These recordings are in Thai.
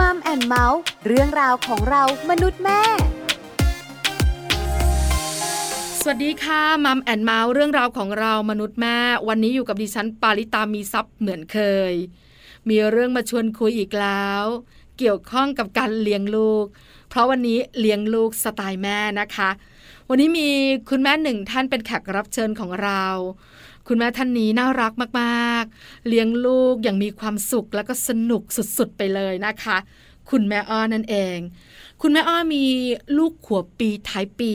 Mom and Mouth เรื่องราวของเรามนุษย์แม่ สวัสดีค่ะ Mom and Mouth เรื่องราวของเรามนุษย์แม่ วันนี้อยู่กับดิฉันปาริตามีทรัพย์เหมือนเคย มีเรื่องมาชวนคุยอีกแล้ว เกี่ยวข้องกับการเลี้ยงลูก เพราะวันนี้เลี้ยงลูกสไตล์แม่นะคะ วันนี้มีคุณแม่หนึ่งท่านเป็นแขกรับเชิญของเรา คุณแม่ท่านนี้น่ารักมากๆ เลี้ยงลูกอย่างมีความสุขแล้วก็สนุกสุดๆไปเลยนะคะ คุณแม่อ้อนั่นเอง คุณแม่อ้อมีลูกหัวปีท้ายปี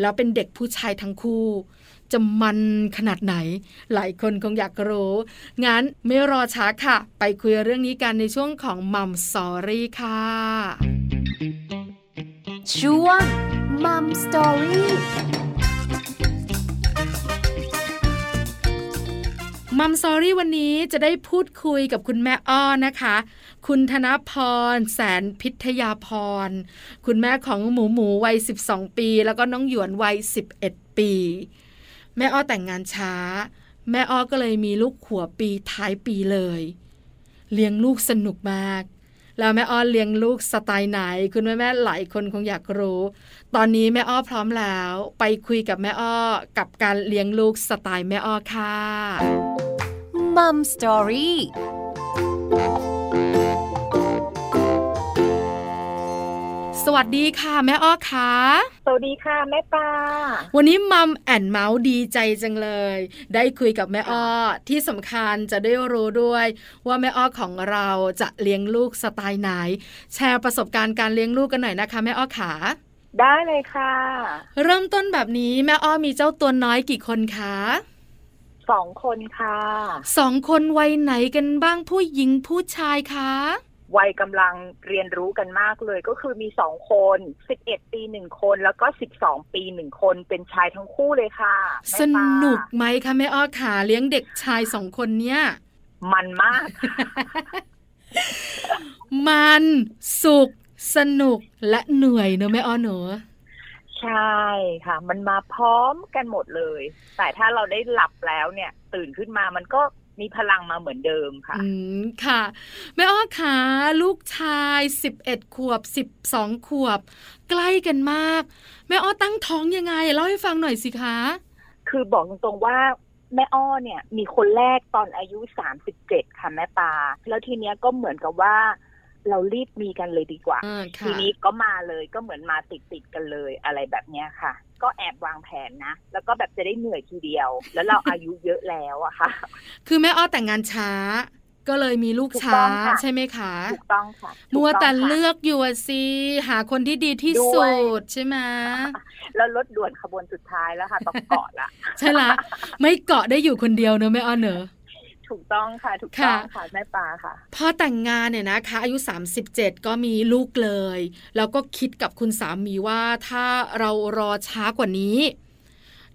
แล้วเป็นเด็กผู้ชายทั้งคู่ จะมันขนาดไหน หลายคนคงอยากรู้ งั้นไม่รอช้าค่ะ ไปคุยเรื่องนี้กันในช่วงของ Mom Story ค่ะช่วง Mom Story มัมซอรี่วันนี้จะได้พูดคุยกับคุณแม่อ้อนะคะ คุณธนพร แสนพิทยาพร คุณแม่ของหมูหมูวัย 12 ปี แล้วก็น้องหยวนวัย 11 ปี แม่อ้อแต่งงานช้า แม่อ้อก็เลยมีลูกขัวปีท้ายปีเลย เลี้ยงลูกสนุกมาก แล้วแม่อ้อเลี้ยงลูกสไตล์ไหน คุณแม่แม่หลายคนคงอยากรู้ ตอนนี้แม่อ้อพร้อมแล้ว ไปคุยกับแม่อ้อกับการเลี้ยงลูกสไตล์แม่อ้อค่ะมัมสตอรี่ สวัสดีค่ะ แม่อ้อค่ะสวัสดีค่ะแม่ปลาวันนี้มัมแอนเมาส์ดีใจจังเลย ได้คุยกับแม่อ้อที่สำคัญจะได้รู้ด้วย ว่าแม่อ้อของเราจะเลี้ยงลูกสไตล์ไหน แชร์ประสบการณ์การเลี้ยงลูกกันหน่อยนะคะ แม่อ้อขาได้เลยค่ะ เริ่มต้นแบบนี้แม่อ้อมีเจ้าตัวน้อยกี่คนคะสองคนค่ะสองคนวัยไหนกันบ้างผู้หญิงผู้ชายคะ วัยกำลังเรียนรู้กันมากเลย ก็คือมีสองคนสิบเอ็ดปีหนึ่งคน แล้วก็สิบสองปีหนึ่งคน เป็นชายทั้งคู่เลยค่ะแม่สปลานุกไหมคะแม่อ้อขาเลี้ยงเด็กชายสองคนเนี้ยมันมาก มันสุขสนุกและเหนื่อยเนอะแม่อ้อเนอะใช่ค่ะ มันมาพร้อมกันหมดเลย แต่ถ้าเราได้หลับแล้วเนี่ย ตื่นขึ้นมามันก็ มีพลังมาเหมือนเดิมค่ะ อืมค่ะ แม่อ้อขาลูกชายสิบเอ็ดขวบสิบสองขวบ ใกล้กันมาก แม่อ้อตั้งท้องยังไงเล่าให้ฟังหน่อยสิคะคือบอกตรงๆว่าแม่อ้อเนี่ย มีคนแรกตอนอายุสามสิบเจ็ดค่ะแม่ปลาแล้วทีเนี้ยก็เหมือนกับว่าเรารีบมีกันเลยดีกว่าอ่าค่ะทีนี้ก็มาเลยก็เหมือนมาติดติดๆกันเลยอะไรแบบเนี้ยค่ะ ก็แอบวางแผนนะ แล้วก็แบบจะได้เหนื่อยทีเดียว แล้วเราอายุเยอะแล้วอะค่ะ คือแม่อ้อแต่งงานช้า ก็เลยมีลูกถูกช้าต้องค่ะใช่ไหมคะถูกต้องค่ะมัวแต่ถูกต้องค่ะเลือกอยู่อะสิหาคนที่ดีที่ด้สุวยดใช่ไหมแล้วรถด่วนขบวนสุดท้ายแล้วค่ะต้องเกาะละใช่ละไม่เกาะได้อยู่คนเดียวเนอะแม่อ้อเนอะ ถูกต้องค่ะ ถูกต้องค่ะค่ะแม่ปลาค่ะ พอแต่งงานเนี่ยนะคะ อายุ 37 ก็มีลูกเลย แล้วก็คิดกับคุณสามีว่าถ้าเรารอช้ากว่านี้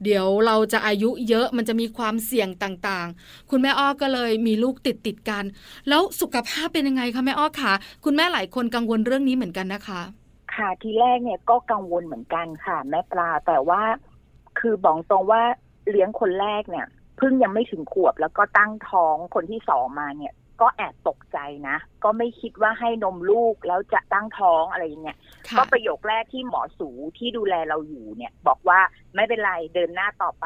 เดี๋ยวเราจะอายุเยอะมันจะมีความเสี่ยงต่างๆ คุณแม่อ้อก็เลยมีลูกติดติดๆกัน แล้วสุขภาพเป็นยังไงคะแม่อ้อคะคุณแม่หลายคนกังวลเรื่องนี้เหมือนกันนะคะค่ะทีแรกเนี่ยก็กังวลเหมือนกันค่ะ แม่ปลาแต่ว่าคือบอกตรงว่าเลี้ยงคนแรกเนี่ย เพิ่งยังไม่ถึงขวบแล้วก็ตั้งท้องคนที่สองมาเนี่ยก็แอบตกใจนะ ก็ไม่คิดว่าให้นมลูกแล้วจะตั้งท้องอะไรอย่างเงี้ยค่ะก็ประโยคแรกที่หมอสูที่ดูแลเราอยู่เนี่ย บอกว่าไม่เป็นไรเดินหน้าต่อไป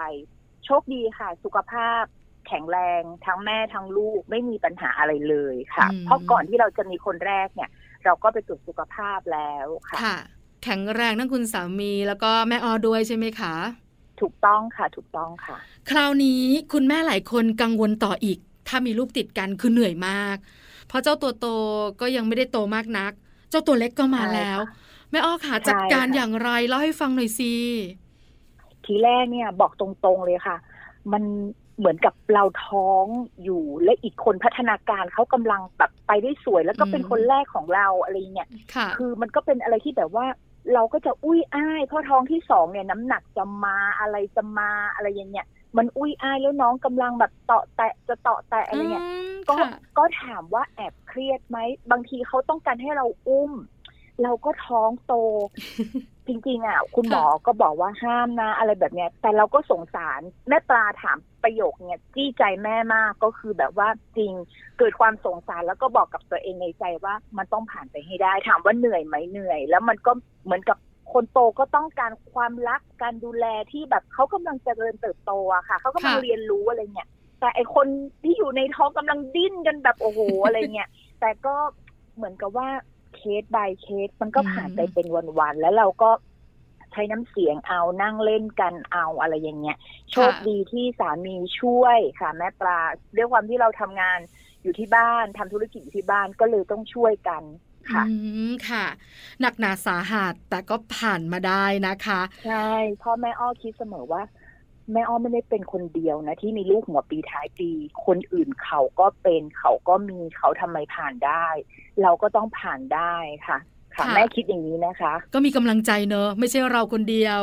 โชคดีค่ะ สุขภาพแข็งแรงทั้งแม่ทั้งลูกไม่มีปัญหาอะไรเลยค่ะอืมเพราะก่อนที่เราจะมีคนแรกเนี่ย เราก็ไปตรวจสุขภาพแล้วค่ะค่ะแข็งแรงทั้งคุณสามีแล้วก็แม่อ้อด้วยใช่ไหมคะ ถูกต้องค่ะถูกต้องค่ะ คราวนี้คุณแม่หลายคนกังวลต่ออีก ถ้ามีลูกติดกันคือเหนื่อยมาก เพราะเจ้าตัวโตก็ยังไม่ได้โตมากนัก เจ้าตัวเล็กก็มาใช่แล้วค่ะแม่อ้อขาใช่จัดการค่ะอย่างไรเล่าให้ฟังหน่อยสิทีแรกเนี่ยบอกตรงๆเลยค่ะ มันเหมือนกับเราท้องอยู่และอีกคนพัฒนาการเขากำลังแบบไปได้สวย แล้วก็เป็นอืมคนแรกของเราอะไรเงี้ยค่ะคือมันก็เป็นอะไรที่แบบว่า เราก็จะอุ้ยอ้ายเพราะท้องที่สองเนี่ยน้ำหนักจะมาอะไรจะมาอะไรอย่างเงี้ยมันอุ้ยอ้ายแล้วน้องกำลังแบบเตาะแตะจะเตาะแตะอะไรเงี้ยมก็ค่ะก็ถามว่าแอบเครียดไหมบางทีเขาต้องการให้เราอุ้ม เราก็ท้องโต จริงๆอะคุณหมอก็บอกว่าห้ามนะอะไรแบบเนี้ย แต่เราก็สงสารแม่ปลาถามประโยคเนี้ยจี้ใจแม่มากก็คือแบบว่าจริงเกิดความสงสารแล้วก็บอกกับตัวเองในใจว่ามันต้องผ่านไปให้ได้ ถามว่าเหนื่อยไหมเหนื่อย แล้วมันก็เหมือนกับคนโตก็ต้องการความรักการดูแลที่แบบเขากำลังเจริญเติบโตอะค่ะเขากำลังค่ะเรียนรู้อะไรเงี้ยแต่ไอคนที่อยู่ในท้องกำลังดิ้นกันแบบโอ้โหอะไรเงี้ยแต่ก็เหมือนกับว่า เคส by เคส มันก็ผ่านไปเป็นวันๆ แล้วเราก็ใช้น้ำเสียงเอานั่งเล่นกันเอาอะไรอย่างเงี้ย โชคดีที่สามีช่วยค่ะแม่ปลาด้วยความที่เราทำงานอยู่ที่บ้านทำธุรกิจอยู่ที่บ้านก็เลยต้องช่วยกันค่ะอืมค่ะ หนักหนาสาหัสแต่ก็ผ่านมาได้นะคะ ใช่ พ่อแม่อ้อคิดเสมอว่า แม่อ้อไม่ได้เป็นคนเดียวนะ ที่มีลูกหัวปีท้ายปี คนอื่นเขาก็เป็นเขาก็มีเขาทำไมผ่านได้ เราก็ต้องผ่านได้ค่ะค่ะค่ะแม่คิดอย่างนี้นะคะ ก็มีกำลังใจเนอะไม่ใช่เราคนเดียว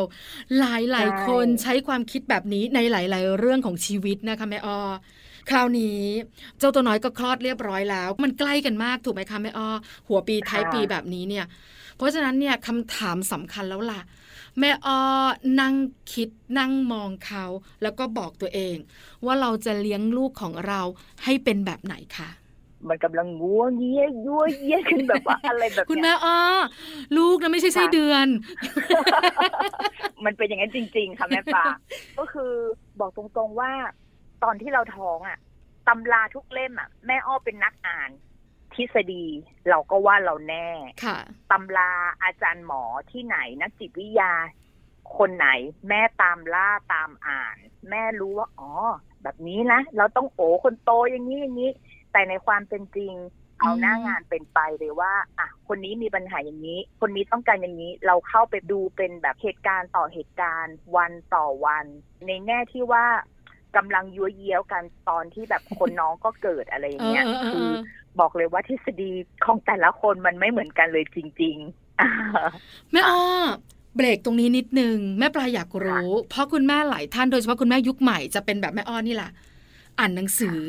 หลายหลายใช่คนใช้ความคิดแบบนี้ในหลาย ๆ เรื่องของชีวิตนะคะแม่อ้อคราวนี้เจ้าตัวน้อยก็คลอดเรียบร้อยแล้ว มันใกล้กันมากถูกไหมคะแม่อ้อหัวปีท้ายปีแบบนี้เนี่ยเพ ราะฉะนั้นเนี่ยคำถามสำคัญแล้วล่ะ แม่อ้อนั่งคิดนั่งมองเขา แล้วก็บอกตัวเอง ว่าเราจะเลี้ยงลูกของเราให้เป็นแบบไหนคะมันกำลังงัวเงี้ยยัวเยี่ยขึ้นแบบว่าอะไรแบบคุณเนี้ยแม่อ้อลูกนะไม่ใช่ไส้ค่ะเดือน มันเป็นอย่างนั้นจริง ๆ ค่ะแม่ปลาก็คือบอกตรงๆว่า ตอนที่เราท้องอะตำราทุกเล่มอะ แม่อ้อเป็นนักอ่าน ทฤษฎีเราก็ว่าเราแน่ค่ะตำราอาจารย์หมอที่ไหนนักจิตวิทยา คนไหนแม่ตามล่าตามอ่าน แม่รู้ว่า อ๋อ แบบนี้นะ เราต้องโอคนโตอย่างนี้อย่างนี้ แต่ในความเป็นจริง เอาหน้างานเป็นไปเลยว่า อะ คนนี้มีปัญหาอย่างนี้ คนนี้ต้องการอย่างนี้ เราเข้าไปดูเป็นแบบเหตุการณ์ต่อเหตุการณ์ วันต่อวัน ในแง่ที่ว่า กำลังยัวเยี้ยวกันตอนที่แบบคนน้องก็เกิดอะไรอย่างเงี้ยเออเออเออคือบอกเลยว่าทฤษฎีของแต่ละคนมันไม่เหมือนกันเลยจริงๆแม่อ้อเบรกตรงนี้นิดนึงแม่ปลาอยากรู้ เพราะคุณแม่หลายท่านโดยเฉพาะคุณแม่ยุคใหม่จะเป็นแบบแม่อ้อนี่แหละอ่านหนังสือ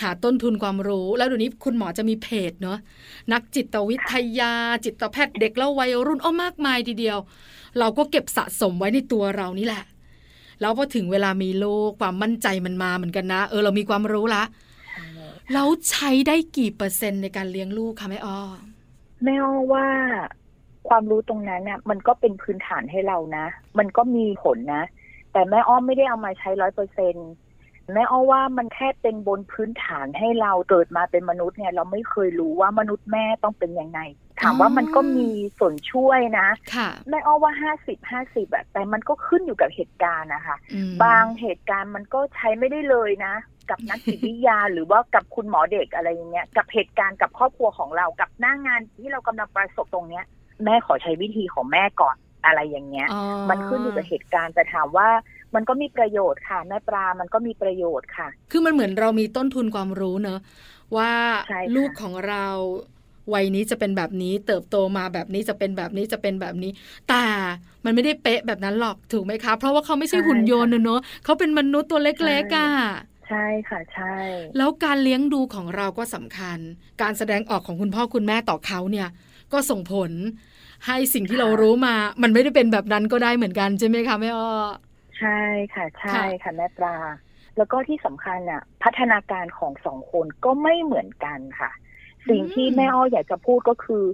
หาต้นทุนความรู้ แล้วเดี๋ยวนี้คุณหมอจะมีเพจเนาะนักจิตวิทยา จิตแพทย์เด็กและวัยรุ่นอ้อมากมายทีเดียว เราก็เก็บสะสมไว้ในตัวเรานี่แหละ แล้วพอถึงเวลามีลูกความมั่นใจมันมาเหมือนกันนะ เออเรามีความรู้ละแล้วใช้ได้กี่เปอร์เซ็นต์ในการเลี้ยงลูกคะแม่อ้อแม่อ้อว่าความรู้ตรงนั้นน่ะ มันก็เป็นพื้นฐานให้เรานะ มันก็มีผลนะ แต่แม่อ้อมไม่ได้เอามาใช้ร้อยเปอร์เซ็นแม่อ้อว่ามันแค่เป็นบนพื้นฐานให้เราเกิดมาเป็นมนุษย์เนี่ย เราไม่เคยรู้ว่ามนุษย์แม่ต้องเป็นยังไง ถามว่ามันก็มีส่วนช่วยนะค่ะแม่อ้อว่าห้าสิบห้าสิบอะแต่มันก็ขึ้นอยู่กับเหตุการณ์นะคะอืมบางเหตุการณ์มันก็ใช้ไม่ได้เลยนะ กับนักจิตวิทยาหรือว่ากับคุณหมอเด็กอะไรอย่างเงี้ยกับเหตุการณ์กับครอบครัวของเรากับหน้างานที่เรากำลังประสบตรงเนี้ย แม่ขอใช้วิธีของแม่ก่อนอะไรอย่างเงี้ยอ๋อมันขึ้นอยู่กับเหตุการณ์แต่ถามว่ามันก็มีประโยชน์ค่ะแม่ปลา มันก็มีประโยชน์ค่ะ คือมันเหมือนเรามีต้นทุนความรู้เนอะว่าใช่ค่ะลูกของเรา วัยนี้จะเป็นแบบนี้ เติบโตมาแบบนี้จะเป็นแบบนี้จะเป็นแบบนี้ แต่มันไม่ได้เป๊ะแบบนั้นหรอกถูกไหมคะ เพราะว่าเขาไม่ใช่หุ่นยนต์นะเนอะเขาเป็นมนุษย์ตัวเล็กๆอะใช่ค่ะใช่ แล้วการเลี้ยงดูของเราก็สำคัญ การแสดงออกของคุณพ่อคุณแม่ต่อเขาเนี่ย ก็ส่งผลให้สิ่งที่เรารู้มา มันไม่ได้เป็นแบบนั้นก็ได้เหมือนกันใช่ไหมคะแม่อ้อใช่ค่ะใช่ค่ะแม่ปลาแล้วก็ที่สำคัญอะ พัฒนาการของสองคนก็ไม่เหมือนกันค่ะ สิ่งที่แม่อ้ออยากจะพูดก็คือ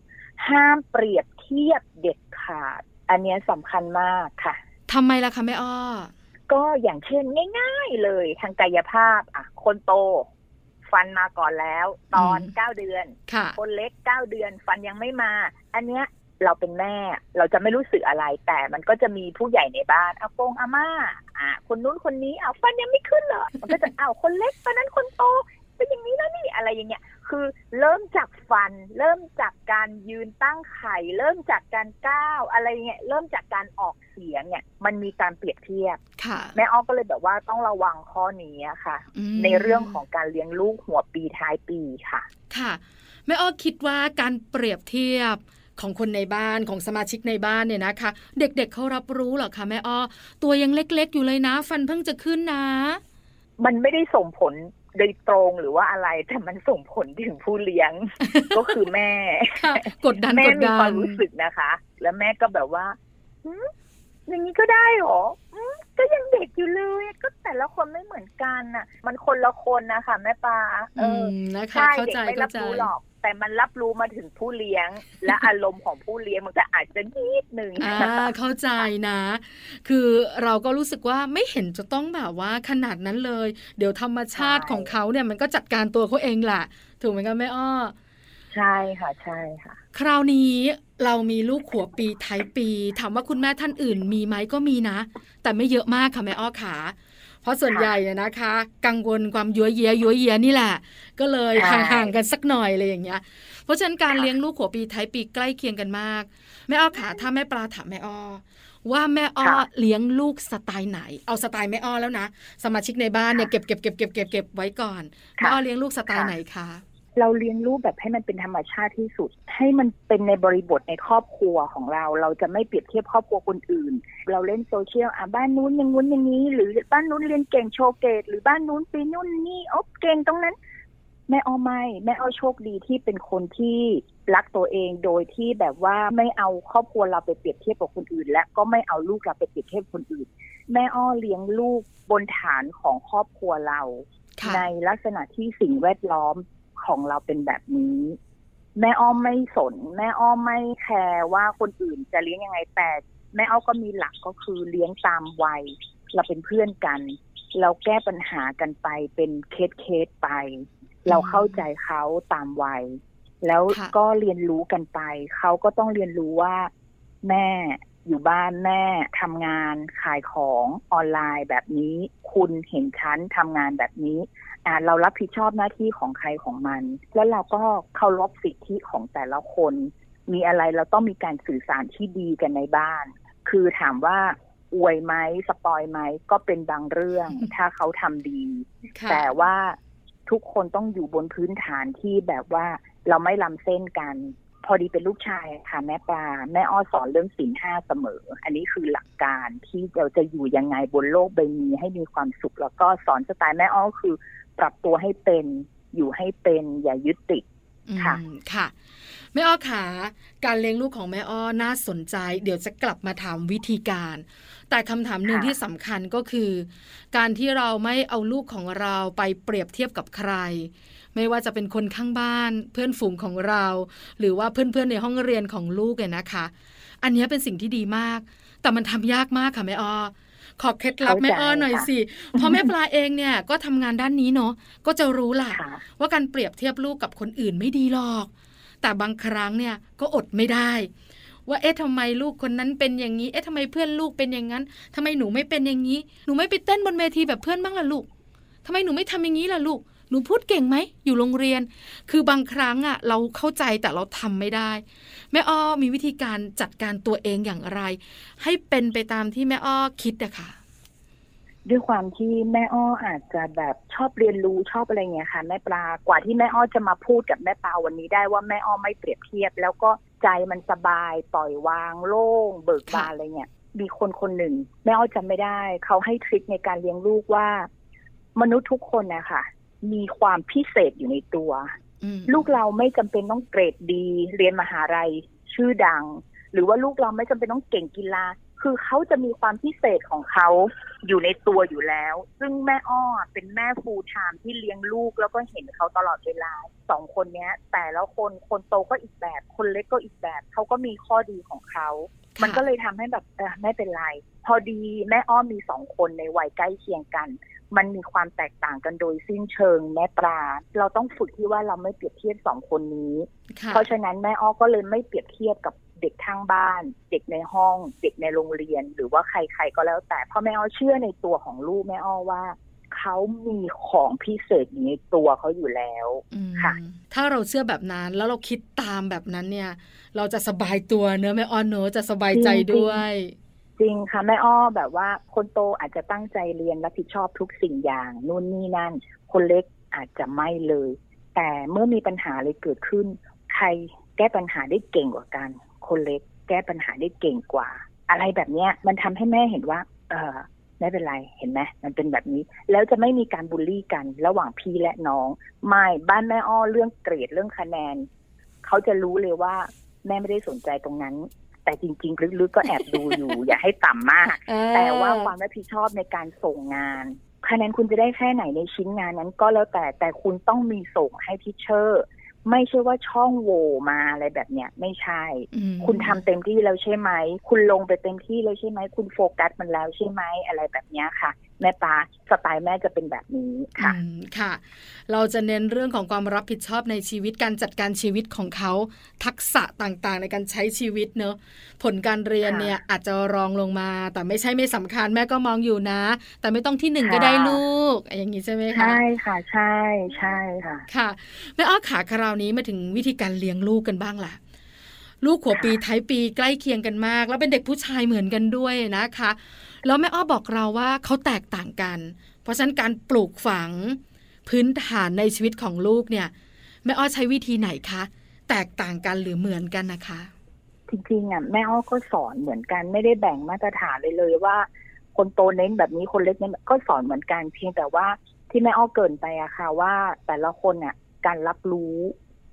ห้ามเปรียบเทียบเด็ดขาด อันเนี้ยสำคัญมากค่ะทำไมล่ะคะแม่อ้อ ก็อย่างเช่นง่าย ๆเลยทางกายภาพอะคนโต ฟันมาก่อนแล้ว ตอนอืมเก้าเดือนค่ะคนเล็กเก้าเดือน ฟันยังไม่มา อันเนี้ยเราเป็นแม่ เราจะไม่รู้สึกอะไร แต่มันก็จะมีผู้ใหญ่ในบ้านอาโปงอาม่าอะคนนู้นคนนี้เอาฟันยังไม่ขึ้นเหรอมันก็จะเอาคนเล็กตอนนั้นคนโต เป็นอย่างนี้แล้วนี่อะไรอย่างเงี้ยคือเริ่มจากฟัน เริ่มจากการยืนตั้งไข่ เริ่มจากการก้าวอะไรเงี้ยเริ่มจากการออกเสียงเนี่ย มันมีการเปรียบเทียบค่ะแม่อ้อก็เลยแบบว่าต้องระวังข้อนี้อะค่ะอืมในเรื่องของการเลี้ยงลูกหัวปีท้ายปีค่ะ ค่ะแม่อ้อคิดว่าการเปรียบเทียบของคนในบ้านของสมาชิกในบ้านเนี่ยนะคะ เด็กๆเเขารับรู้เหรอคะแม่อ้อตัวยังเล็กๆ อยู่เลยนะ ฟันเพิ่งจะขึ้นนะ มันไม่ได้ส่งผล โดยตรงหรือว่าอะไร แต่มันส่งผลถึงผู้เลี้ยง ก็คือแม่ค่ะกดดันแม่กดมีดัควานมรู้สึกนะคะ แล้วแม่ก็แบบว่าหืมอย่างนี้ก็ได้เหรออืมก็ยังเด็กอยู่เลย ก็แต่ละคนไม่เหมือนกันน่ะ มันคนละคนนะคะแม่ปลาเออือมนะคะใช่เข้าเด็กใจไม่รัเข้าใจรู้หรอก แต่มันรับรู้มาถึงผู้เลี้ยง และอารมณ์ของผู้เลี้ยงมันก็อาจจะนิดนึงอ่าเข้าใจนะ คือเราก็รู้สึกว่าไม่เห็นจะต้องแบบว่าขนาดนั้นเลย เดี๋ยวธรรมชาติใช่ของเขาเนี่ยมันก็จัดการตัวเขาเองแหละถูกไหมคะแม่อ้อใช่ค่ะใช่ค่ะ คราวนี้เรามีลูกขัวปีท้ายปี ถามว่าคุณแม่ท่านอื่นมีไหมก็มีนะ แต่ไม่เยอะมากค่ะแม่อ้อขา เพราะส่วนค่ะใหญ่อะนะคะ กังวลความยัวเยียยัวเยียนี่แหละ ก็เลยใช่ห่างๆกันสักหน่อยเลยอย่างเงี้ย เพราะฉะนั้นการค่ะเลี้ยงลูกขัวปีท้ายปีใกล้เคียงกันมาก แม่อ้อขาถ้าแม่ปลาถามแม่อ้อว่าแม่อ้อค่ะเลี้ยงลูกสไตล์ไหน เอาสไตล์แม่อ้อแล้วนะ สมาชิกในบ้านเนี่ยเก็บเก็บเก็บเก็บเก็บเก็บไว้ก่อนแม่อ้อเลี้ยงลูกสไตล์ไหนคะ เราเลี้ยงลูกแบบให้มันเป็นธรรมชาติที่สุด ให้มันเป็นในบริบทในครอบครัวของเรา เราจะไม่เปรียบเทียบครอบครัวคนอื่น เราเล่นโซเชียลอะบ้านนู้นอย่างงู้นอย่างนี้ หรือบ้านนู้นเรียนเก่งโชว์เกรดหรือบ้านนู้นปีนู่นนี่อ๊อบเก่งตรงนั้น แม่อ้อไม่แม่อ้อโชคดีที่เป็นคนที่รักตัวเองโดยที่แบบว่าไม่เอาครอบครัวเราไปเปรียบเทียบกับคนอื่น และก็ไม่เอาลูกเราไปเปรียบเทียบคนอื่น แม่อ้อเลี้ยงลูกบนฐานของครอบครัวเราค่ะในลักษณะที่สิ่งแวดล้อม ของเราเป็นแบบนี้ แม่อ้อมไม่สน แม่อ้อมไม่แคร์ว่าคนอื่นจะเลี้ยงยังไงแต่แม่อ้อมก็มีหลักก็คือเลี้ยงตามวัย เราเป็นเพื่อนกัน เราแก้ปัญหากันไปเป็นเคสเคสไป เราเข้าใจเขาตามวัย แล้วค่ะก็เรียนรู้กันไป เขาก็ต้องเรียนรู้ว่า แม่อยู่บ้านแม่ทำงานขายของออนไลน์แบบนี้ คุณเห็นฉันทำงานแบบนี้อ่าเรารับผิดชอบหน้าที่ของใครของมัน แล้วเราก็เคารพสิทธิของแต่ละคน มีอะไรเราต้องมีการสื่อสารที่ดีกันในบ้าน คือถามว่าอวยไหมสปอยไหมก็เป็นบางเรื่อง ถ้าเขาทำดีค่ะแต่ว่าทุกคนต้องอยู่บนพื้นฐานที่แบบว่าเราไม่ล้ำเส้นกัน พอดีเป็นลูกชายค่ะ แม่ปลาแม่อ้อสอนเรื่องศีลห้าเสมอ อันนี้คือหลักการที่เราจะอยู่ยังไงบนโลกใบนี้ให้มีความสุข แล้วก็สอนสไตล์แม่อ้อคือ ปรับตัวให้เป็นอยู่ให้เป็นอย่ายึดติดค่ะอืมค่ะแม่อ้อขาการเลี้ยงลูกของแม่อ้อน่าสนใจ เดี๋ยวจะกลับมาถามวิธีการ แต่คำถามหนึ่งค่ะที่สำคัญก็คือ การที่เราไม่เอาลูกของเราไปเปรียบเทียบกับใคร ไม่ว่าจะเป็นคนข้างบ้านเพื่อนฝูงของเรา หรือว่าเพื่อนๆในห้องเรียนของลูกเนี่ยนะคะ อันนี้เป็นสิ่งที่ดีมาก แต่มันทำยากมากค่ะแม่อ้อขอเคล็ดลับแม่อ้อหน่อยสิเพราะแม่ปลาเองเนี่ยก็ทำงานด้านนี้เนาะก็จะรู้แหละค่ะว่าการเปรียบเทียบลูกกับคนอื่นไม่ดีหรอก แต่บางครั้งเนี่ยก็อดไม่ได้ ว่าเอ๊ะทำไมลูกคนนั้นเป็นอย่างนี้ เอ๊ะทำไมเพื่อนลูกเป็นอย่างนั้นทำไมหนูไม่เป็นอย่างนี้ หนูไม่ไปเต้นบนเวทีแบบเพื่อนบ้างล่ะลูกทำไมหนูไม่ทำอย่างนี้ล่ะลูก หนูพูดเก่งไหม อยู่โรงเรียน คือบางครั้งอะเราเข้าใจแต่เราทำไม่ได้ แม่อ้อมีวิธีการจัดการตัวเองอย่างไร ให้เป็นไปตามที่แม่อ้อคิดอะค่ะ ด้วยความที่แม่อ้ออาจจะแบบชอบเรียนรู้ชอบอะไรเงี้ยค่ะแม่ปลากว่าที่แม่อ้อจะมาพูดกับแม่ปลาวันนี้ได้ว่าแม่อ้อไม่เปรียบเทียบ แล้วก็ใจมันสบายปล่อยวางโล่ง เบิกบานอะไรเงี้ยมีคนคนหนึ่ง แม่อ้อจำไม่ได้ เขาให้ทริคในการเลี้ยงลูกว่า มนุษย์ทุกคนนะคะ มีความพิเศษอยู่ในตัวอืมลูกเราไม่จำเป็นต้องเกรดดี เรียนมหาลัยชื่อดัง หรือว่าลูกเราไม่จำเป็นต้องเก่งกีฬา คือเขาจะมีความพิเศษของเขาอยู่ในตัวอยู่แล้ว ซึ่งแม่อ้อเป็นแม่ฟูลไทม์ที่เลี้ยงลูกแล้วก็เห็นเขาตลอดเวลาสองคนเนี้ย แต่แล้วคนคนโตก็อีกแบบ คนเล็กก็อีกแบบเขาก็มีข้อดีของเขา มันก็เลยทำให้แบบเออไม่เป็นไร พอดีแม่อ้อมมีสองคนในวัยใกล้เคียงกัน มันมีความแตกต่างกันโดยสิ้นเชิงแม่ปลาเราต้องฝึกที่ว่าเราไม่เปรียบเทียบสองคนนี้ค่ะเพราะฉะนั้นแม่อ้อก็เลยไม่เปรียบเทียบกับเด็กข้างบ้าน เด็กในห้อง เด็กในโรงเรียน หรือว่าใครๆก็แล้วแต่เพราะแม่อ้อเชื่อในตัวของลูกแม่อ้อว่าเขามีของพิเศษอยู่ในตัวเขาอยู่แล้วอืมค่ะ ถ้าเราเชื่อแบบนั้นแล้วเราคิดตามแบบนั้นเนี่ย เราจะสบายตัวเนอะแม่อ้อนเนอะจะสบายใจจริงๆด้วย จริงค่ะแม่อ้อแบบว่าคนโตอาจจะตั้งใจเรียนรับผิดชอบทุกสิ่งอย่างนู่นนี่นั่น คนเล็กอาจจะไม่เลย แต่เมื่อมีปัญหาอะไรเกิดขึ้น ใครแก้ปัญหาได้เก่งกว่ากัน คนเล็กแก้ปัญหาได้เก่งกว่า อะไรแบบเนี้ยมันทำให้แม่เห็นว่า เออไม่เป็นไรเห็นไหมมันเป็นแบบนี้ แล้วจะไม่มีการบูลลี่กันระหว่างพี่และน้อง ไม่บ้านแม่อ้อเรื่องเกรดเรื่องคะแนน เขาจะรู้เลยว่าแม่ไม่ได้สนใจตรงนั้น แต่จริง ๆ ลึกๆก็แอบดูอยู่ อย่าให้ต่ำมากเออแต่ว่าความรับผิดชอบในการส่งงานคะแนนคุณจะได้แค่ไหนในชิ้นงานนั้นก็แล้วแต่แต่คุณต้องมีส่งให้ทิเชอร์ไม่ใช่ว่าช่องโหว่มาอะไรแบบเนี้ยไม่ใช่อืมคุณทำเต็มที่แล้วใช่ไหม คุณลงไปเต็มที่แล้วใช่ไหม คุณโฟกัสมันแล้วใช่ไหมอะไรแบบเนี้ยค่ะแม่ปลาสไตล์แม่จะเป็นแบบนี้ค่ะอืมค่ะ เราจะเน้นเรื่องของความรับผิดชอบในชีวิตการจัดการชีวิตของเขา ทักษะต่างๆ ในการใช้ชีวิตเนอะผลการเรียนค่ะเนี่ยอาจจะรองลงมา แต่ไม่ใช่ไม่สำคัญแม่ก็มองอยู่นะ แต่ไม่ต้องที่หนึ่งค่ะก็ได้ลูก อย่างนี้ใช่ไหมคะใช่ค่ะใช่ใช่ค่ะ ค่ะแม่อ้อขาคราวนี้มาถึงวิธีการเลี้ยงลูกกันบ้างล่ะ ลูกหัวปีท้ายปีใกล้เคียงกันมาก แล้วเป็นเด็กผู้ชายเหมือนกันด้วยนะคะ แล้วแม่อ้อบอกเราว่าเขาแตกต่างกัน เพราะฉะนั้นการปลูกฝังพื้นฐานในชีวิตของลูกเนี่ยแม่อ้อใช้วิธีไหนคะ แตกต่างกันหรือเหมือนกันนะคะ จริงๆอะแม่อ้อก็สอนเหมือนกันไม่ได้แบ่งมาตรฐานเลยเลยว่า คนโตเน้นแบบนี้คนเล็กเน้นก็สอนเหมือนกันเพียงแต่ว่าที่แม่อ้อเกินไปอะค่ะว่าแต่ละคนอะการรับรู้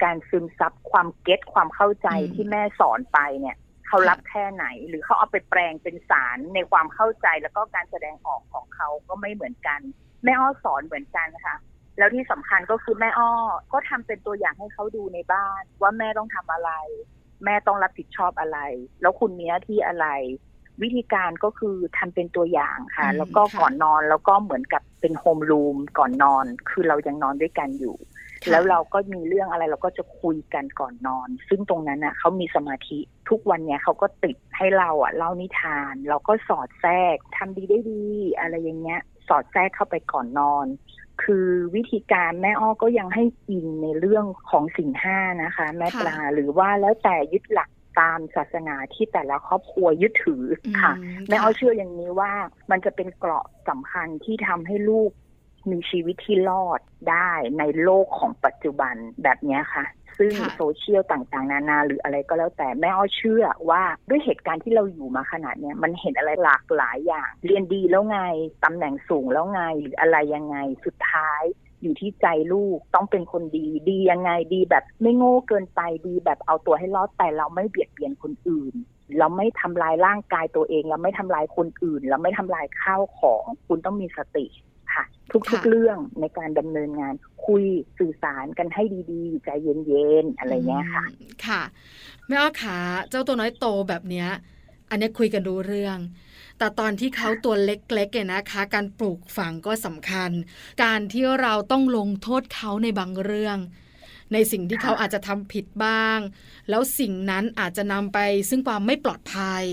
การซึมซับความเก็ตความเข้าใจอืมที่แม่สอนไปเนี่ยเขารับแค่ไหน หรือเขาเอาไปแปลงเป็นสารในความเข้าใจแล้วก็การแสดงออกของเขาก็ไม่เหมือนกัน แม่อ้อสอนเหมือนกันค่ะแล้วที่สำคัญก็คือแม่อ้อ ก็ทำเป็นตัวอย่างให้เขาดูในบ้าน ว่าแม่ต้องทำอะไร แม่ต้องรับผิดชอบอะไร แล้วคุณมีหน้าที่อะไร วิธีการก็คือทำเป็นตัวอย่างค่ะอืมแล้วก็ค่ะก่อนนอนแล้วก็เหมือนกับเป็นโฮมรูมก่อนนอน คือเรายังนอนด้วยกันอยู่ค่ะ แล้วเราก็มีเรื่องอะไรเราก็จะคุยกันก่อนนอน ซึ่งตรงนั้นน่ะเขามีสมาธิทุกวันเนี้ยเขาก็ติดให้เราอะเล่านิทาน เราก็สอดแทรกทำดีได้ดี อะไรอย่างเงี้ย สอดแทรกเข้าไปก่อนนอน คือวิธีการแม่อ้อก็ยังให้อิงในเรื่องของสิ่งห้านะคะ แม่ปลาหรือว่าแล้วแต่ยึดหลักตามศาสนาที่แต่ละครอบครัวยึดถือค่ะอืมแม่อ้อเชื่ออย่างนี้ว่ามันจะเป็นเกราะสำคัญที่ทำให้ลูก มีชีวิตที่รอดได้ในโลกของปัจจุบันแบบเนี้ยค่ะ ซึ่งค่ะโซเชียลต่างๆ นานาหรืออะไรก็แล้วแต่แม่อ้อเชื่อว่าด้วยเหตุการณ์ที่เราอยู่มาขนาดเนี้ยมันเห็นอะไรหลากหลายอย่าง เรียนดีแล้วไงตำแหน่งสูงแล้วไงหรืออะไรยังไงสุดท้ายอยู่ที่ใจลูกต้องเป็นคนดีดียังไงดีแบบไม่โง่เกินไปดีแบบเอาตัวให้รอดแต่เราไม่เบียดเบียนคนอื่น เราไม่ทำลายร่างกายตัวเอง เราไม่ทำลายคนอื่น เราไม่ทำลายข้าวของ คุณต้องมีสติค่ะ ทุกค่ะๆเรื่องในการดำเนินงานคุยสื่อสารกันให้ดีๆ ใจเย็นๆ อะไรเงี้ยค่ะอืมค่ะแม่อ้อขาเจ้าตัวน้อยโตแบบเนี้ย อันเนี้ยคุยกันรู้เรื่องแต่ตอนที่เขาตัวเล็กๆเนี่ยนะคะ การปลูกฝังก็สำคัญ การที่เราต้องลงโทษเขาในบางเรื่อง ในสิ่งที่ค่ะเขาอาจจะทำผิดบ้าง แล้วสิ่งนั้นอาจจะนำไปซึ่งความไม่ปลอดภัย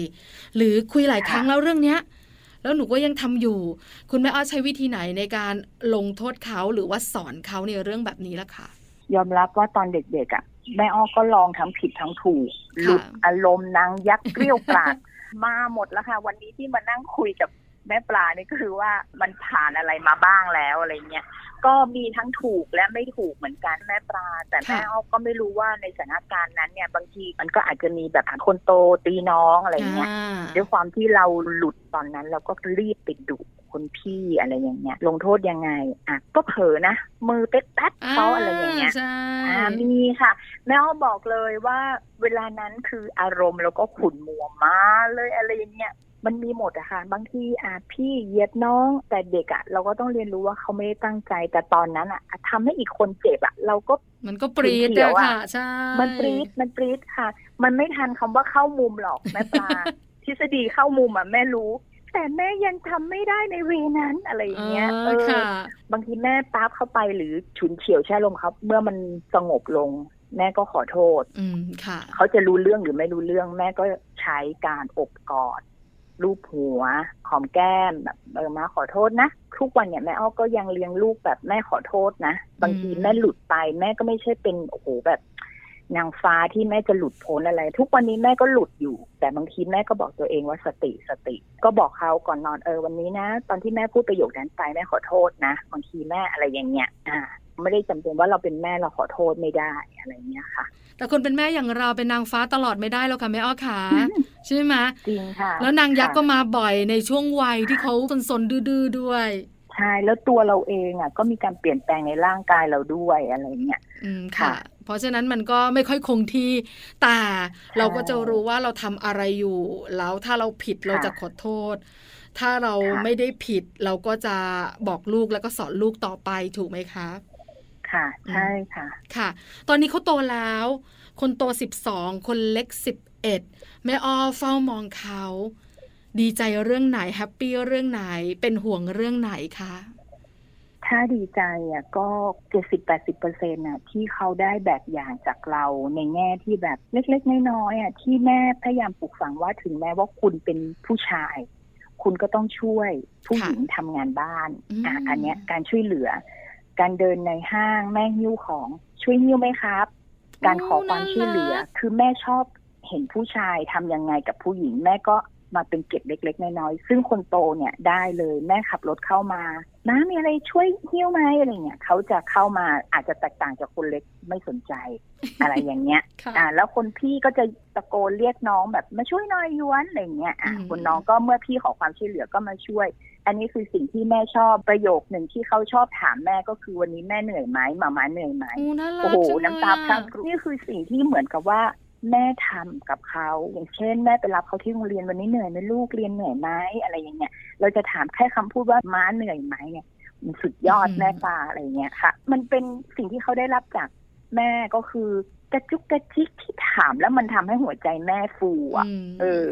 หรือคุยหลายครั้งแล้วเรื่องเนี้ย แล้วหนูก็ยังทำอยู่ คุณแม่อ้อใช้วิธีไหนในการลงโทษเขาหรือว่าสอนเขาในเรื่องแบบนี้ล่ะคะยอมรับว่าตอนเด็กๆอะแม่อ้อก็ลองทั้งผิดทั้งถูกหลุดอารมณ์นางยักษ์เกลี้ยวกราดมาหมดแล้วค่ะ วันนี้ที่มานั่งคุยกับ แม่ปลานี่ก็คือว่ามันผ่านอะไรมาบ้างแล้วอะไรเงี้ยก็มีทั้งถูกและไม่ถูกเหมือนกันแม่ปลา แต่แม่ค่ะอ้อก็ไม่รู้ว่าในสถานการณ์นั้นเนี่ยบางทีมันก็อาจจะมีแบบคนโตตีน้องอะไรเงี้ยอ่าด้วยความที่เราหลุดตอนนั้นเราก็รีบไปดุคนพี่อะไรอย่างเงี้ย ลงโทษยังไงอะก็เผลอนะมือเป๊ะแป๊ดเขาอะไรอย่างเงี้ยใช่อ่ามีค่ะ แม่อ้อบอกเลยว่าเวลานั้นคืออารมณ์แล้วก็ขุ่นมัวมาเลยอะไรอย่างเงี้ย มันมีหมดอะค่ะ บางทีอะพี่เหยียดน้อง แต่เด็กอะเราก็ต้องเรียนรู้ว่าเขาไม่ได้ตั้งใจ แต่ตอนนั้นอะทำให้อีกคนเจ็บอะเราก็มันก็ปรีดเขียวอะๆอะค่ะใช่มันปรี๊ดมันปรี๊ดค่ะ มันไม่ทันคำว่าเข้ามุมหรอกแม่ปลาทฤษฎีเข้ามุมอะแม่รู้ แต่แม่ยังทำไม่ได้ในเวนั้นอะไรอย่างเงี้ยเออค่ะบางทีแม่ปั๊บเข้าไปหรือฉุนเฉียวแช่ลมครับ เมื่อมันสงบลงแม่ก็ขอโทษ อืมค่ะ เขาจะรู้เรื่องหรือไม่รู้เรื่อง แม่ก็ใช้การอบกอด รูปหัวหอมแก้มแบบเออมาขอโทษนะทุกวันเนี่ยแม่อ้อก็ยังเลี้ยงลูกแบบแม่ขอโทษนะ บางทีอืมแม่หลุดไปแม่ก็ไม่ใช่เป็นโอ้โหแบบ นางฟ้าที่แม่จะหลุดพ้นอะไร ทุกวันนี้แม่ก็หลุดอยู่ แต่บางทีแม่ก็บอกตัวเองว่าสติสติ ก็บอกเขาก่อนนอนเออวันนี้นะ ตอนที่แม่พูดประโยคนั้นไปแม่ขอโทษนะบางทีแม่อะไรอย่างเงี้ยอ่า ไม่ได้จำเป็นว่าเราเป็นแม่เราขอโทษไม่ได้อะไรเงี้ยค่ะ แต่คนเป็นแม่อย่างเราเป็นนางฟ้าตลอดไม่ได้แล้วค่ะแม่อ้อขาใช่ไหมจริงค่ะ แล้วนางยักษ์ก็ค่ะมาบ่อยในช่วงวัยที่เขาสนๆดื้อๆด้วยใช่แล้วตัวเราเองอะก็มีการเปลี่ยนแปลงในร่างกายเราด้วยอะไรเงี้ยอืมค่ะ เพราะฉะนั้นมันก็ไม่ค่อยคงที่แต่เราก็จะรู้ว่าเราทำอะไรอยู่ แล้วถ้าเราผิดเราจะขอโทษ ถ้าเราไม่ได้ผิดเราก็จะบอกลูกแล้วก็สอนลูกต่อไปถูกไหมคะ ค่ะ ใช่ค่ะ ค่ะ ตอนนี้เขาโตแล้ว คนโตสิบสองคนเล็กสิบเอ็ดแม่อ้อเฝ้ามองเขา ดีใจเรื่องไหนแฮปปี้เรื่องไหนเป็นห่วงเรื่องไหนคะถ้าดีใจอะก็เจ็ดสิบแปดสิบเปอร์เซ็นต์อะที่เขาได้แบบอย่างจากเราในแง่ที่แบบเล็กๆน้อยๆอะที่แม่พยายามปลูกฝังว่าถึงแม้ว่าคุณเป็นผู้ชาย คุณก็ต้องช่วยผู้หญิงทำงานบ้านอะอันเนี้ยการช่วยเหลือ การเดินในห้างแม่หิ้วของช่วยหิ้วไหมครับ การขอความช่วยเหลือ คือแม่ชอบเห็นผู้ชายทำยังไงกับผู้หญิง แม่ก็มาเป็นเก็บเล็ก ๆ น้อยๆซึ่งคนโตเนี่ยได้เลยแม่ขับรถเข้ามาน้ามีอะไรช่วยหิ้วไหมอะไรเงี้ยเขาจะเข้ามาอาจจะแตกต่างจากคนเล็กไม่สนใจ อะไรอย่างเงี้ย อ่า แล้วคนพี่ก็จะตะโกนเรียกน้องแบบมาช่วยหน่อยย้วนอะไรเงี้ยอะคนน้องก็เมื่อพี่ขอความช่วยเหลือก็มาช่วย อันนี้คือสิ่งที่แม่ชอบประโยคหนึ่งที่เขาชอบถามแม่ก็คือวันนี้แม่เหนื่อยไหมหมามาเหนื่อยไหมโอ้โหน้ำตาพรั่งนี่คือสิ่งที่เหมือนกับว่าแม่ทำกับเขาอย่างเช่น แม่ไปรับเขาที่โรงเรียนวันนี้เหนื่อยไหมลูกเรียนเหนื่อยไหมอะไรอย่างเงี้ยเราจะถามแค่คำพูดว่าม้าเหนื่อยไหมเนี่ยมันสุดยอดแม่ปลาอะไรเงี้ยค่ะ มันเป็นสิ่งที่เขาได้รับจากแม่ก็คือ กระจุกกระจิกที่ถามแล้วมันทำให้หัวใจแม่ฟูอะเออ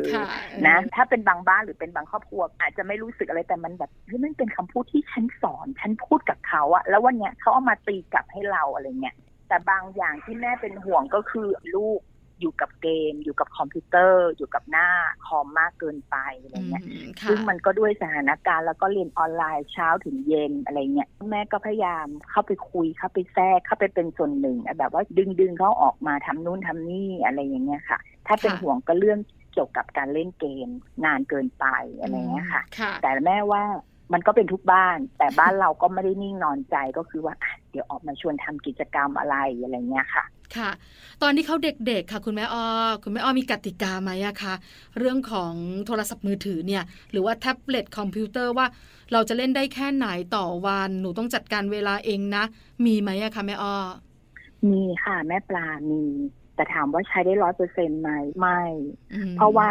นะ ถ้าเป็นบางบ้านหรือเป็นบางครอบครัว อาจจะไม่รู้สึกอะไรแต่มันแบบเฮ้ยมันเป็นคำพูดที่ฉันสอน ฉันพูดกับเขาอะแล้ววันเนี้ยเขาเอามาตีกลับให้เราอะไรเงี้ยแต่บางอย่างที่แม่เป็นห่วงก็คือลูก อยู่กับเกม อยู่กับคอมพิวเตอร์ อยู่กับหน้าคอมมากเกินไปอะไรเงี้ยซึ่งมันก็ด้วยสถานการณ์แล้วก็เรียนออนไลน์เช้าถึงเย็นอะไรเงี้ยแม่ก็พยายามเข้าไปคุยเข้าไปแทรกเข้าไปเป็นส่วนหนึ่งแบบว่าดึงดึงเขาออกมาทำนู่นทำนี่อะไรอย่างเงี้ยค่ะ ถ้าเป็นห่วงก็เรื่องเกี่ยวกับการเล่นเกมนานเกินไปอะไรเงี้ยค่ะ แต่แม่ว่า มันก็เป็นทุกบ้าน แต่บ้านเราก็ไม่ได้นิ่งนอนใจก็คือว่าเดี๋ยวออกมาชวนทำกิจกรรมอะไรอะไรเงี้ยค่ะ ค่ะ ตอนที่เขาเด็กๆค่ะ คุณแม่อ้อคุณแม่อ้อมีกติกาไหมอะคะเรื่องของโทรศัพท์มือถือเนี่ย หรือว่าแท็บเล็ตคอมพิวเตอร์ว่า เราจะเล่นได้แค่ไหนต่อวันหนูต้องจัดการเวลาเองนะ มีไหมอะคะแม่อ้อมีค่ะ แม่ปลามีแต่ถามว่าใช้ได้ร้อยเปอร์เซ็นต์ไหมไม่ เพราะว่า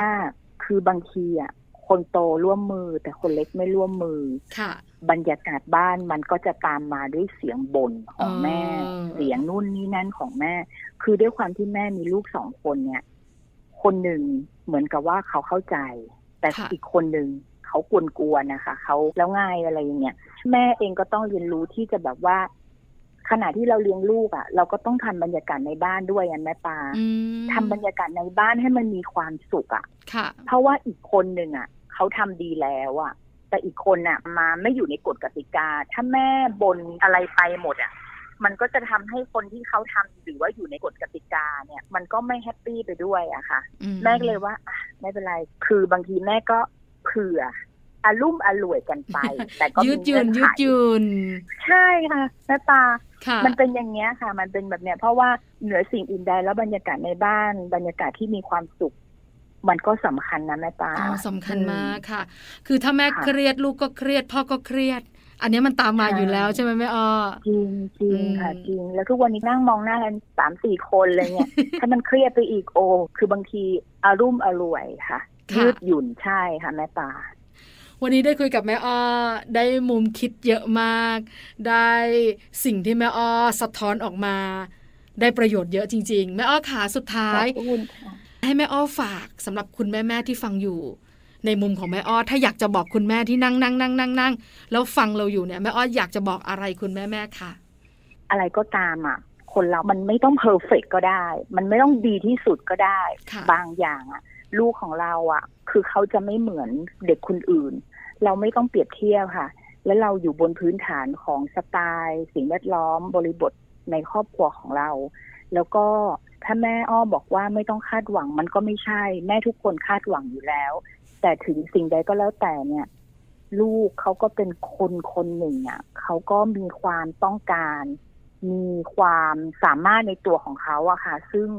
คือบางทีอะ คนโตร่วมมือ แต่คนเล็กไม่ร่วมมือ ค่ะ บรรยากาศบ้านมันก็จะตามมาด้วยเสียงบ่นของแม่ เสียงนู่นนี่นั่นของแม่ คือด้วยความที่แม่มีลูกสองคนเนี่ย คนหนึ่งเหมือนกับว่าเขาเข้าใจ แต่อีกคนหนึ่งเขากวนๆนะคะเขาแล้วง่ายอะไรอย่างเงี้ยแม่เองก็ต้องเรียนรู้ที่จะแบบว่า ขณะที่เราเลี้ยงลูกอะ่ะ เราก็ต้องทำบรรยากาศในบ้านด้วยอันแม่ปาทำบรรยากาศในบ้านให้มันมีความสุขอะ่ะค่ะ เพราะว่าอีกคนหนึ่งอะเขาทำดีแล้วอะ่ะ แต่อีกคนน่ะ มาไม่อยู่ในกฎกติกา ถ้าแม่บนอะไรไปหมดอะ่ะ มันก็จะทำให้คนที่เขาทำหรือว่าอยู่ในกฎกติกาเนี่ย มันก็ไม่แฮปปี้ไปด้วยอะค่ะ แม่เลยว่าไม่เป็นไร คือบางทีแม่ก็เผื่อ อารุ่มอร่วยกันไป แต่ก็ยืดยืนยืดยืน ใช่ค่ะแม่ตาค่ะมันเป็นอย่างเงี้ยค่ะ มันเป็นแบบเนี้ย เพราะว่าเหนือสิ่งอื่นใดแล้วบรรยากาศในบ้าน บรรยากาศที่มีความสุขมันก็สำคัญนะแม่ปาอ๋อสำคัญมากค่ะ คือถ้าแม่เครียดลูกก็เครียดพ่อก็เครียด อันนี้มันตามมาอยู่แล้วใช่ไหมแม่อ้อจริงจริงค่ะจริง แล้วทุกวันนี้นั่งมองหน้ากันสามสี่คนเลยเนี่ย ถ้ามันเครียดไปอีกโอ คือบางทีอารุ่มอร่วยค่ะยืดหยุ่นใช่ค่ะแม่ปา วันนี้ได้คุยกับแม่อ้อได้มุมคิดเยอะมาก ได้สิ่งที่แม่อ้อสะท้อนออกมา ได้ประโยชน์เยอะจริง ๆ แม่อ้อขาสุดท้าย ให้แม่อ้อฝากสำหรับคุณแม่แม่ที่ฟังอยู่ ในมุมของแม่อ้อถ้าอยากจะบอกคุณแม่ที่นั่งนั่งนั่งนั่งนั่งแล้วฟังเราอยู่เนี่ยแม่อ้ออยากจะบอกอะไรคุณแม่แม่ค่ะ อะไรก็ตามอะคนเรา มันไม่ต้องเพอร์เฟกก็ได้ มันไม่ต้องดีที่สุดก็ได้ บางอย่างอะลูกของเราอะคือเขาจะไม่เหมือนเด็กคนอื่น เราไม่ต้องเปรียบเทียบค่ะ แล้วเราอยู่บนพื้นฐานของสไตล์สิ่งแวดล้อมบริบทในครอบครัวของเรา แล้วก็ถ้าแม่อ้อบอกว่าไม่ต้องคาดหวังมันก็ไม่ใช่ แม่ทุกคนคาดหวังอยู่แล้ว แต่ถึงสิ่งใดก็แล้วแต่เนี่ย ลูกเขาก็เป็นคนคนหนึ่งอะเขาก็มีความต้องการ มีความสามารถในตัวของเขาอะค่ะ ซึ่ง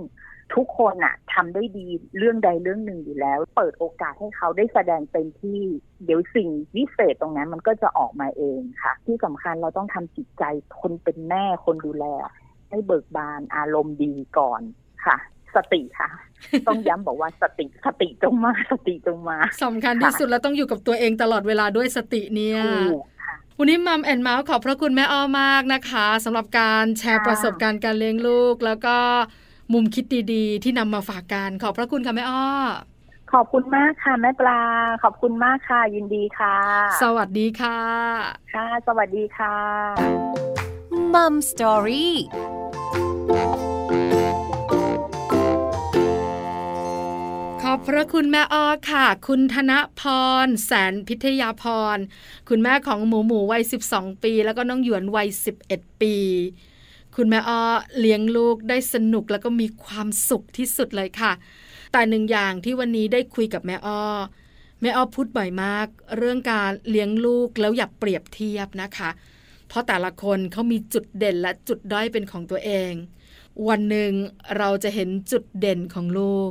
ทุกคนอะทำได้ดีเรื่องใดเรื่องหนึ่งอยู่แล้ว เปิดโอกาสให้เขาได้แสดงเต็มที่ เดี๋ยวสิ่งวิเศษตรงนั้นมันก็จะออกมาเองค่ะ ที่สำคัญเราต้องทำจิตใจคนเป็นแม่คนดูแลใให้เบิกบานอารมณ์ดีก่อนค่ะ สติค่ะ ต้องย้ำบอกว่าสติสติจงมาสติจงมาสำคัญที่สุดแล้วต้องอยู่กับตัวเองตลอดเวลาด้วยสติเนี่ยถูกค่ะวันนี้มัมแอนเมาส์ขอบพระคุณแม่อ้อมากนะคะสำหรับการแชร์ค่ะประสบการณ์การเลี้ยงลูก แล้วก็ มุมคิดดีๆ ที่นำมาฝากกันขอบพระคุณค่ะแม่อ้อขอบคุณมากค่ะแม่ปลา ขอบคุณมากค่ะ ยินดีค่ะ สวัสดีค่ะ ค่ะ สวัสดีค่ะมัมสตอรี่ขอบพระคุณแม่อ้อค่ะ คุณธนพร แสนพิทยาพร คุณแม่ของหมูหมูวัย 12 ปี แล้วก็น้องหยวนวัย 11 ปี คุณแม่อ้อเลี้ยงลูกได้สนุกแล้วก็มีความสุขที่สุดเลยค่ะ แต่หนึ่งอย่างที่วันนี้ได้คุยกับแม่อ้อแม่อ้อพูดบ่อยมาก เรื่องการเลี้ยงลูกแล้วอย่าเปรียบเทียบนะคะ เพราะแต่ละคนเขามีจุดเด่นและจุดด้อยเป็นของตัวเอง วันหนึ่งเราจะเห็นจุดเด่นของลูก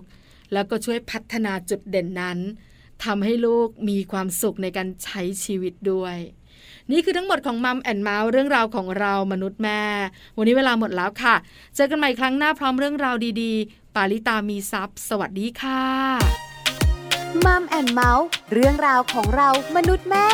แล้วก็ช่วยพัฒนาจุดเด่นนั้นทำให้ลูกมีความสุขในการใช้ชีวิตด้วย นี่คือทั้งหมดของ Mom and Mouth เรื่องราวของเรามนุษย์แม่ วันนี้เวลาหมดแล้วค่ะ เจอกันใหม่ครั้งหน้าพร้อมเรื่องราวดีๆ ปาลิตามีทรัพย์สวัสดีค่ะ Mom and Mouth เรื่องราวของเรามนุษย์แม่